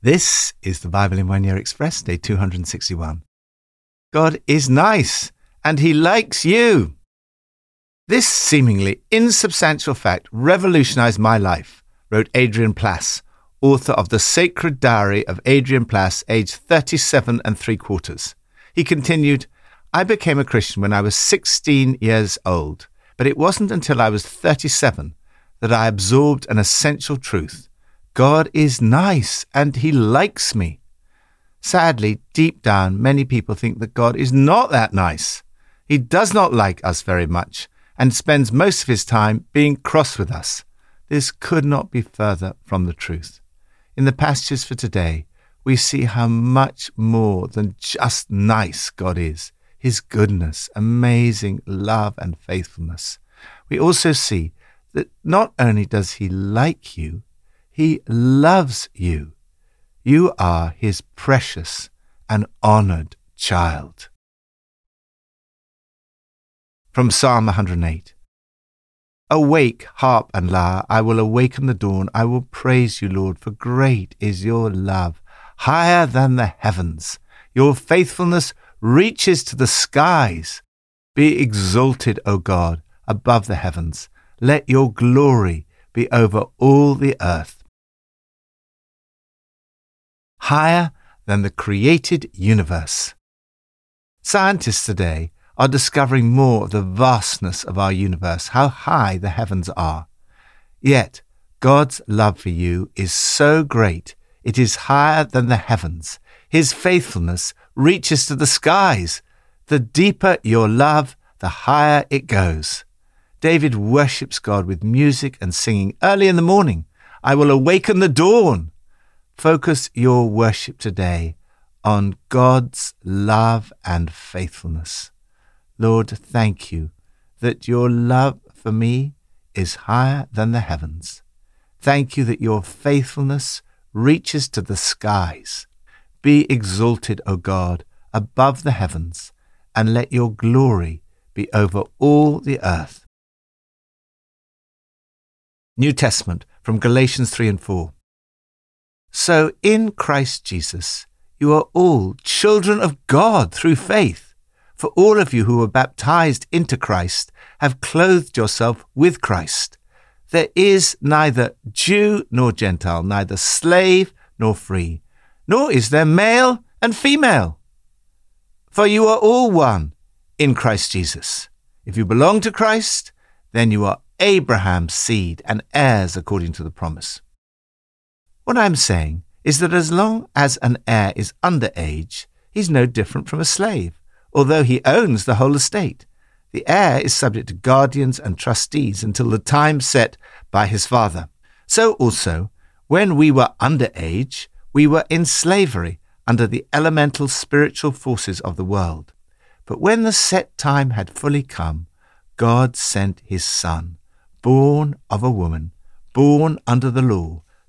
This is the Bible in One Year Express, day 261. God is nice and He likes you. This seemingly insubstantial fact revolutionized my life, wrote Adrian Plass, author of The Sacred Diary of Adrian Plass, aged 37 and three quarters. He continued, I became a Christian when I was 16 years old, but it wasn't until I was 37 that I absorbed an essential truth. God is nice and He likes me. Sadly, deep down, many people think that God is not that nice. He does not like us very much and spends most of his time being cross with us. This could not be further from the truth. In the passages for today, we see how much more than just nice God is, his goodness, amazing love and faithfulness. We also see that not only does he like you, he loves you. You are his precious and honored child. From Psalm 108 Awake, harp and lyre, I will awaken the dawn. I will praise you, Lord, for great is your love, higher than the heavens. Your faithfulness reaches to the skies. Be exalted, O God, above the heavens. Let your glory be over all the earth higher than the created universe. Scientists today are discovering more of the vastness of our universe, how high the heavens are. Yet, God's love for you is so great, it is higher than the heavens. His faithfulness reaches to the skies. The deeper your love, the higher it goes. David worships God with music and singing early in the morning. I will awaken the dawn. Focus your worship today on God's love and faithfulness. Lord, thank you that your love for me is higher than the heavens. Thank you that your faithfulness reaches to the skies. Be exalted, O God, above the heavens, and let your glory be over all the earth. New Testament from Galatians 3 and 4. So in Christ Jesus, you are all children of God through faith. For all of you who were baptized into Christ have clothed yourself with Christ. There is neither Jew nor Gentile, neither slave nor free, nor is there male and female. For you are all one in Christ Jesus. If you belong to Christ, then you are Abraham's seed and heirs according to the promise. What I'm saying is that as long as an heir is under age, he's no different from a slave, although he owns the whole estate. The heir is subject to guardians and trustees until the time set by his father. So also, when we were under age, we were in slavery under the elemental spiritual forces of the world. But when the set time had fully come, God sent his Son, born of a woman, born under the law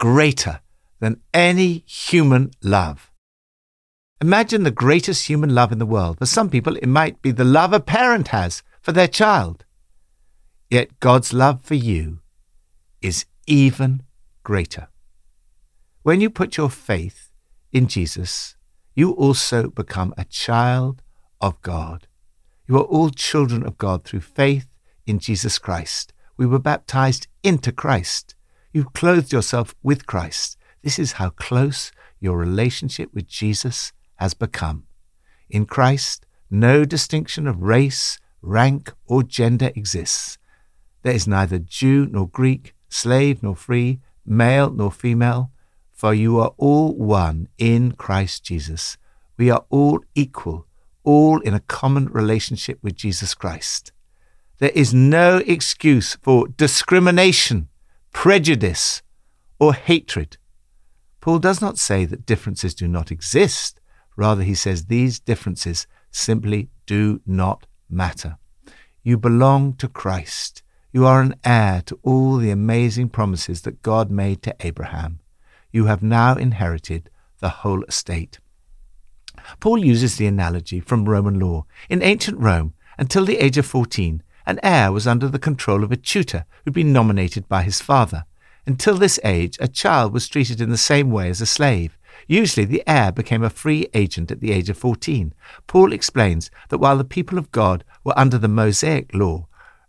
greater than any human love. Imagine the greatest human love in the world. For some people, it might be the love a parent has for their child. Yet God's love for you is even greater. When you put your faith in Jesus, you also become a child of God. You are all children of God through faith in Jesus Christ. We were baptized into Christ. You've clothed yourself with Christ. This is how close your relationship with Jesus has become. In Christ, no distinction of race, rank, or gender exists. There is neither Jew nor Greek, slave nor free, male nor female, for you are all one in Christ Jesus. We are all equal, all in a common relationship with Jesus Christ. There is no excuse for discrimination prejudice, or hatred. Paul does not say that differences do not exist. Rather, he says these differences simply do not matter. You belong to Christ. You are an heir to all the amazing promises that God made to Abraham. You have now inherited the whole estate. Paul uses the analogy from Roman law. In ancient Rome, until the age of 14, an heir was under the control of a tutor who'd been nominated by his father. Until this age, a child was treated in the same way as a slave. Usually, the heir became a free agent at the age of 14. Paul explains that while the people of God were under the Mosaic law,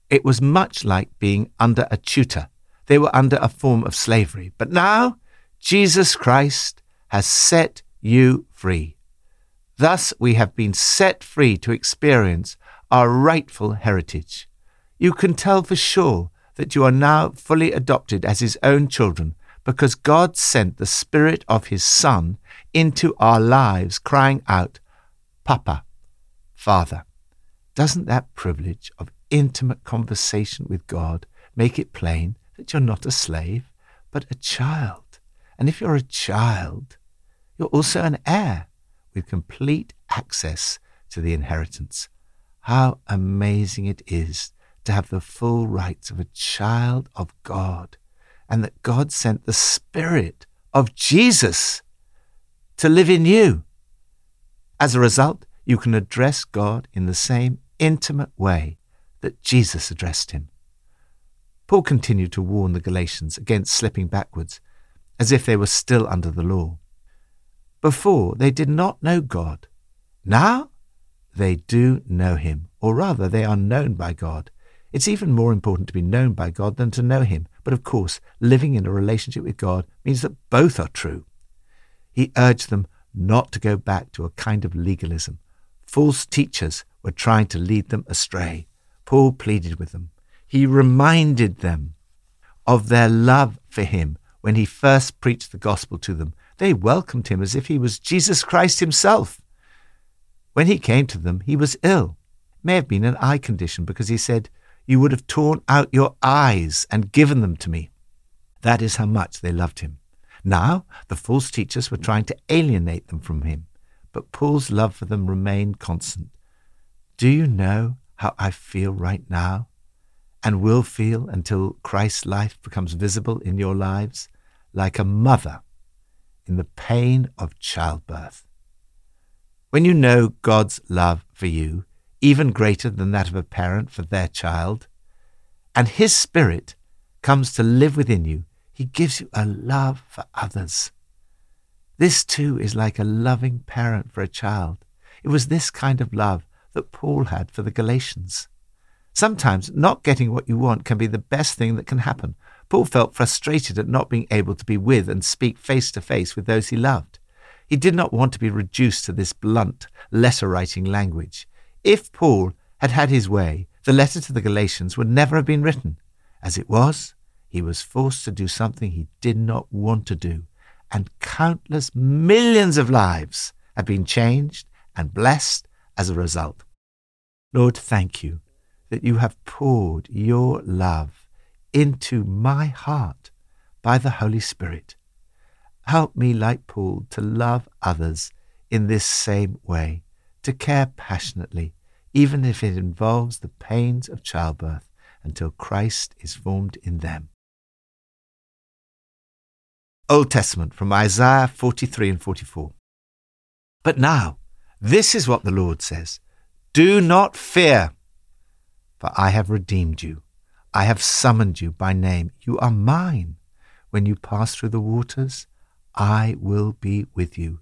it was much like being under a tutor. They were under a form of slavery. But now, Jesus Christ has set you free. Thus, we have been set free to experience our rightful heritage. You can tell for sure that you are now fully adopted as His own children because God sent the Spirit of His Son into our lives, crying out, Papa, Father. Doesn't that privilege of intimate conversation with God make it plain that you're not a slave, but a child? And if you're a child, you're also an heir with complete access to the inheritance. How amazing it is to have the full rights of a child of God, and that God sent the Spirit of Jesus to live in you. As a result, you can address God in the same intimate way that Jesus addressed him. Paul continued to warn the Galatians against slipping backwards, as if they were still under the law. Before, they did not know God. Now, they do know Him, or rather, they are known by God. It's even more important to be known by God than to know Him. But of course, living in a relationship with God means that both are true. He urged them not to go back to a kind of legalism. False teachers were trying to lead them astray. Paul pleaded with them. He reminded them of their love for him when he first preached the gospel to them they welcomed him as if he was Jesus Christ himself. When he came to them, he was ill. It may have been an eye condition because he said, You would have torn out your eyes and given them to me. That is how much they loved him. Now, the false teachers were trying to alienate them from him, but Paul's love for them remained constant. Do you know how I feel right now and will feel until Christ's life becomes visible in your lives? Like a mother in the pain of childbirth. When you know God's love for you, even greater than that of a parent for their child, and His Spirit comes to live within you, He gives you a love for others. This too is like a loving parent for a child. It was this kind of love that Paul had for the Galatians. Sometimes not getting what you want can be the best thing that can happen, Paul felt frustrated at not being able to be with and speak face to face with those he loved. He did not want to be reduced to this blunt, letter writing language. If Paul had had his way, the letter to the Galatians would never have been written. As it was, he was forced to do something he did not want to do, and countless millions of lives have been changed and blessed as a result. Lord, thank you that you have poured your love into my heart by the Holy Spirit. Help me, like Paul, to love others in this same way, to care passionately, even if it involves the pains of childbirth, until Christ is formed in them. Old Testament from Isaiah 43 and 44. But now, this is what the Lord says Do not fear, for I have redeemed you. I have summoned you by name. You are mine. When you pass through the waters, I will be with you.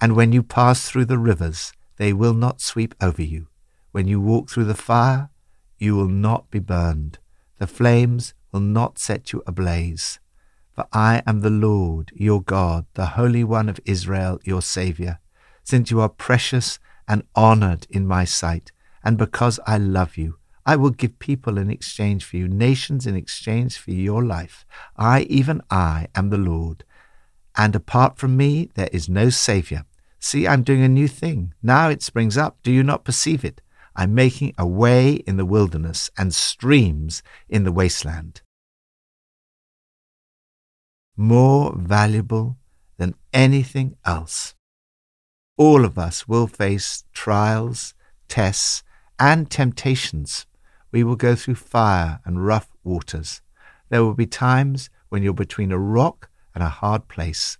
And when you pass through the rivers, they will not sweep over you. When you walk through the fire, you will not be burned. The flames will not set you ablaze. For I am the Lord your God, the Holy One of Israel, your Saviour. Since you are precious and honoured in my sight, and because I love you, I will give people in exchange for you, nations in exchange for your life. I, even I, am the Lord. And apart from me, there is no Saviour. See, I'm doing a new thing. Now it springs up. Do you not perceive it? I'm making a way in the wilderness and streams in the wasteland. More valuable than anything else. All of us will face trials, tests, and temptations. We will go through fire and rough waters. There will be times when you're between a rock and a hard place.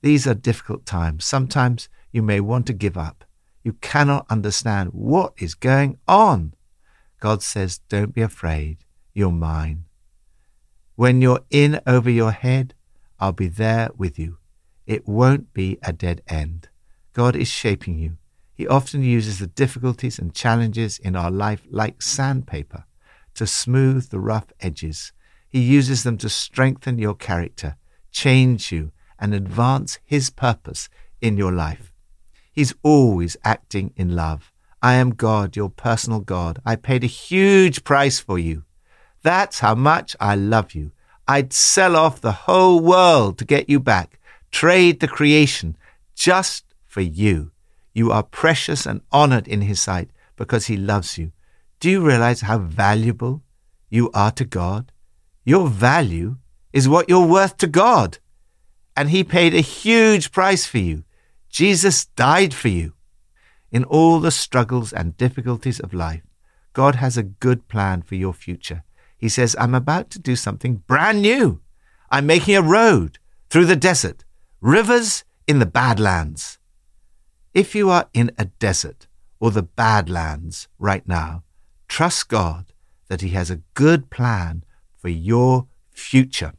These are difficult times. Sometimes you may want to give up. You cannot understand what is going on. God says, Don't be afraid. You're mine. When you're in over your head, I'll be there with you. It won't be a dead end. God is shaping you. He often uses the difficulties and challenges in our life like sandpaper to smooth the rough edges. He uses them to strengthen your character, change you, and advance His purpose in your life. He's always acting in love. I am God, your personal God. I paid a huge price for you. That's how much I love you. I'd sell off the whole world to get you back, trade the creation just for you. You are precious and honored in His sight because He loves you. Do you realize how valuable you are to God? Your value is what you're worth to God. And He paid a huge price for you. Jesus died for you. In all the struggles and difficulties of life, God has a good plan for your future. He says, I'm about to do something brand new. I'm making a road through the desert, rivers in the Badlands. If you are in a desert or the Badlands right now, trust God that He has a good plan for your future.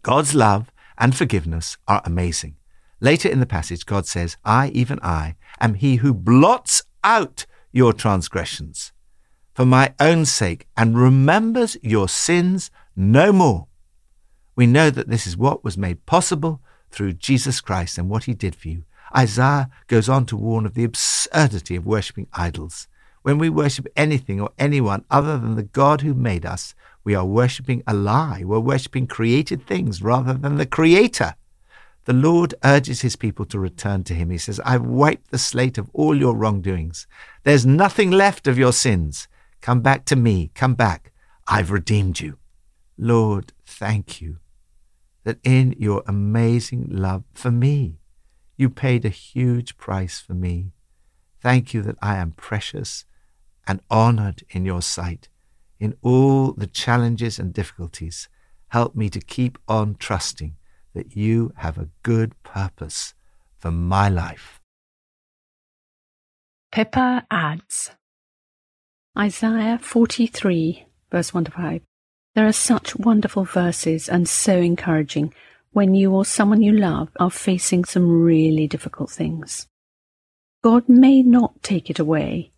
God's love and forgiveness are amazing. Later in the passage, God says, I, even I, am he who blots out your transgressions for my own sake and remembers your sins no more. We know that this is what was made possible through Jesus Christ and what he did for you. Isaiah goes on to warn of the absurdity of worshipping idols. When we worship anything or anyone other than the God who made us, we are worshipping a lie. We're worshipping created things rather than the Creator. The Lord urges his people to return to him. He says, I've wiped the slate of all your wrongdoings. There's nothing left of your sins. Come back to me. Come back. I've redeemed you. Lord, thank you that in your amazing love for me, you paid a huge price for me. Thank you that I am precious and honored in your sight. In all the challenges and difficulties, help me to keep on trusting that you have a good purpose for my life. Pippa adds Isaiah 43, verse 1 to 5. There are such wonderful verses and so encouraging when you or someone you love are facing some really difficult things. God may not take it away,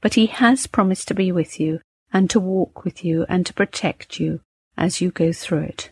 but He has promised to be with you and to walk with you and to protect you as you go through it.